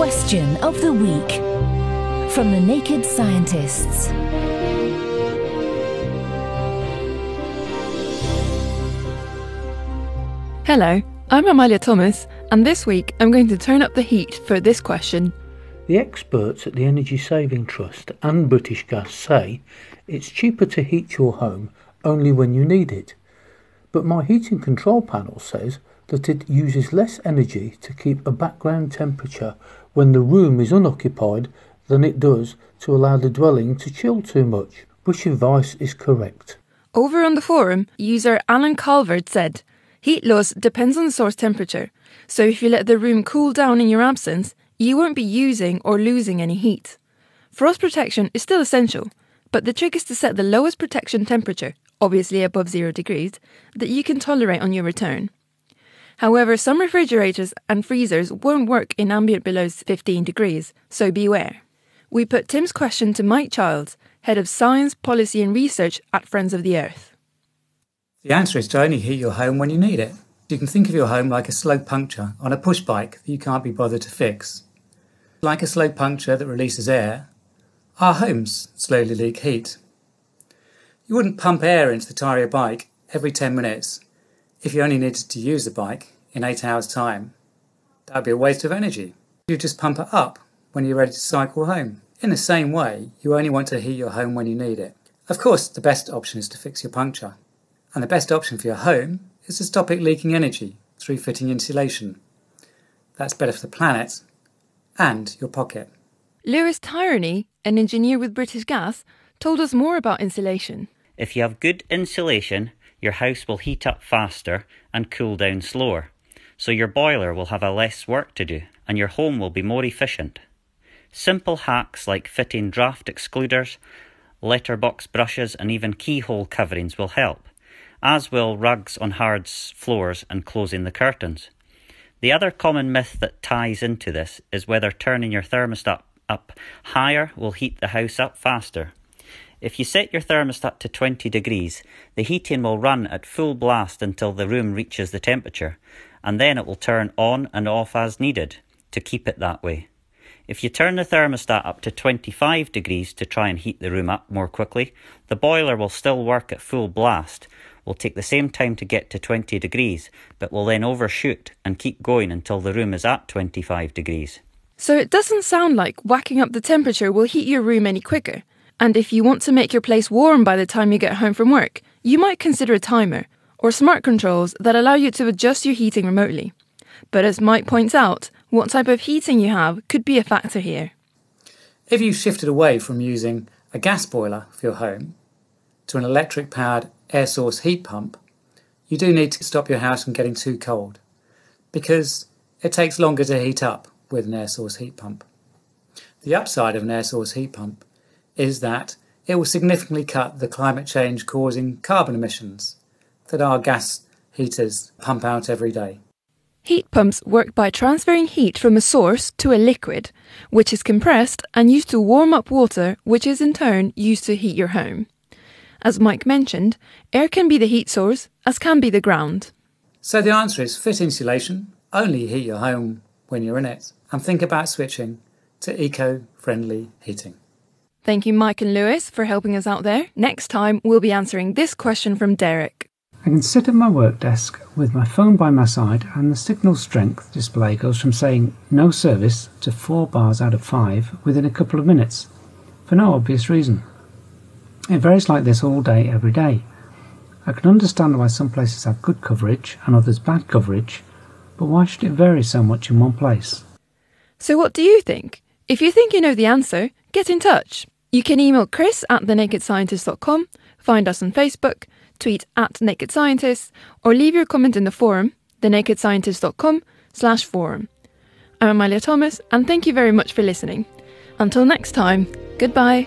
Question of the Week from the Naked Scientists. Hello, I'm Amalia Thomas, and this week I'm going to turn up the heat for this question. The experts at the Energy Saving Trust and British Gas say it's cheaper to heat your home only when you need it. But my heating control panel says that it uses less energy to keep a background temperature when the room is unoccupied than it does to allow the dwelling to chill too much. Which advice is correct? Over on the forum, user Alan Calvert said, Heat loss depends on the source temperature, so if you let the room cool down in your absence, you won't be using or losing any heat. Frost protection is still essential, but the trick is to set the lowest protection temperature, obviously above 0 degrees, that you can tolerate on your return. However, some refrigerators and freezers won't work in ambient below 15 degrees, so beware. We put Tim's question to Mike Childs, Head of Science, Policy and Research at Friends of the Earth. The answer is to only heat your home when you need it. You can think of your home like a slow puncture on a push bike that you can't be bothered to fix. Like a slow puncture that releases air, our homes slowly leak heat. You wouldn't pump air into the tyre of your bike every 10 minutes if you only needed to use the bike in 8 hours' time. That would be a waste of energy. You just pump it up when you're ready to cycle home. In the same way, you only want to heat your home when you need it. Of course, the best option is to fix your puncture. And the best option for your home is to stop it leaking energy through fitting insulation. That's better for the planet and your pocket. Lewis Tyronney, an engineer with British Gas, told us more about insulation. If you have good insulation, your house will heat up faster and cool down slower. So your boiler will have a less work to do and your home will be more efficient. Simple hacks like fitting draft excluders, letterbox brushes, and even keyhole coverings will help, as will rugs on hard floors and closing the curtains. The other common myth that ties into this is whether turning your thermostat up higher will heat the house up faster. If you set your thermostat to 20 degrees, the heating will run at full blast until the room reaches the temperature, and then it will turn on and off as needed to keep it that way. If you turn the thermostat up to 25 degrees to try and heat the room up more quickly, the boiler will still work at full blast, will take the same time to get to 20 degrees, but will then overshoot and keep going until the room is at 25 degrees. So it doesn't sound like whacking up the temperature will heat your room any quicker. And if you want to make your place warm by the time you get home from work, you might consider a timer or smart controls that allow you to adjust your heating remotely. But as Mike points out, what type of heating you have could be a factor here. If you shifted away from using a gas boiler for your home to an electric powered air source heat pump, you do need to stop your house from getting too cold because it takes longer to heat up with an air source heat pump. The upside of an air source heat pump is that it will significantly cut the climate change causing carbon emissions that our gas heaters pump out every day. Heat pumps work by transferring heat from a source to a liquid, which is compressed and used to warm up water, which is in turn used to heat your home. As Mike mentioned, air can be the heat source, as can be the ground. So the answer is fit insulation, only heat your home when you're in it, and think about switching to eco friendly heating. Thank you, Mike and Lewis, for helping us out there. Next time, we'll be answering this question from Derek. I can sit at my work desk with my phone by my side, and the signal strength display goes from saying no service to 4 bars out of 5 within a couple of minutes, for no obvious reason. It varies like this all day, every day. I can understand why some places have good coverage and others bad coverage, but why should it vary so much in one place? So, what do you think? If you think you know the answer, get in touch. You can email chris at thenakedscientist.com, find us on Facebook, tweet at Naked Scientists, or leave your comment in the forum, thenakedscientist.com slash forum. I'm Amalia Thomas, and thank you very much for listening. Until next time, goodbye.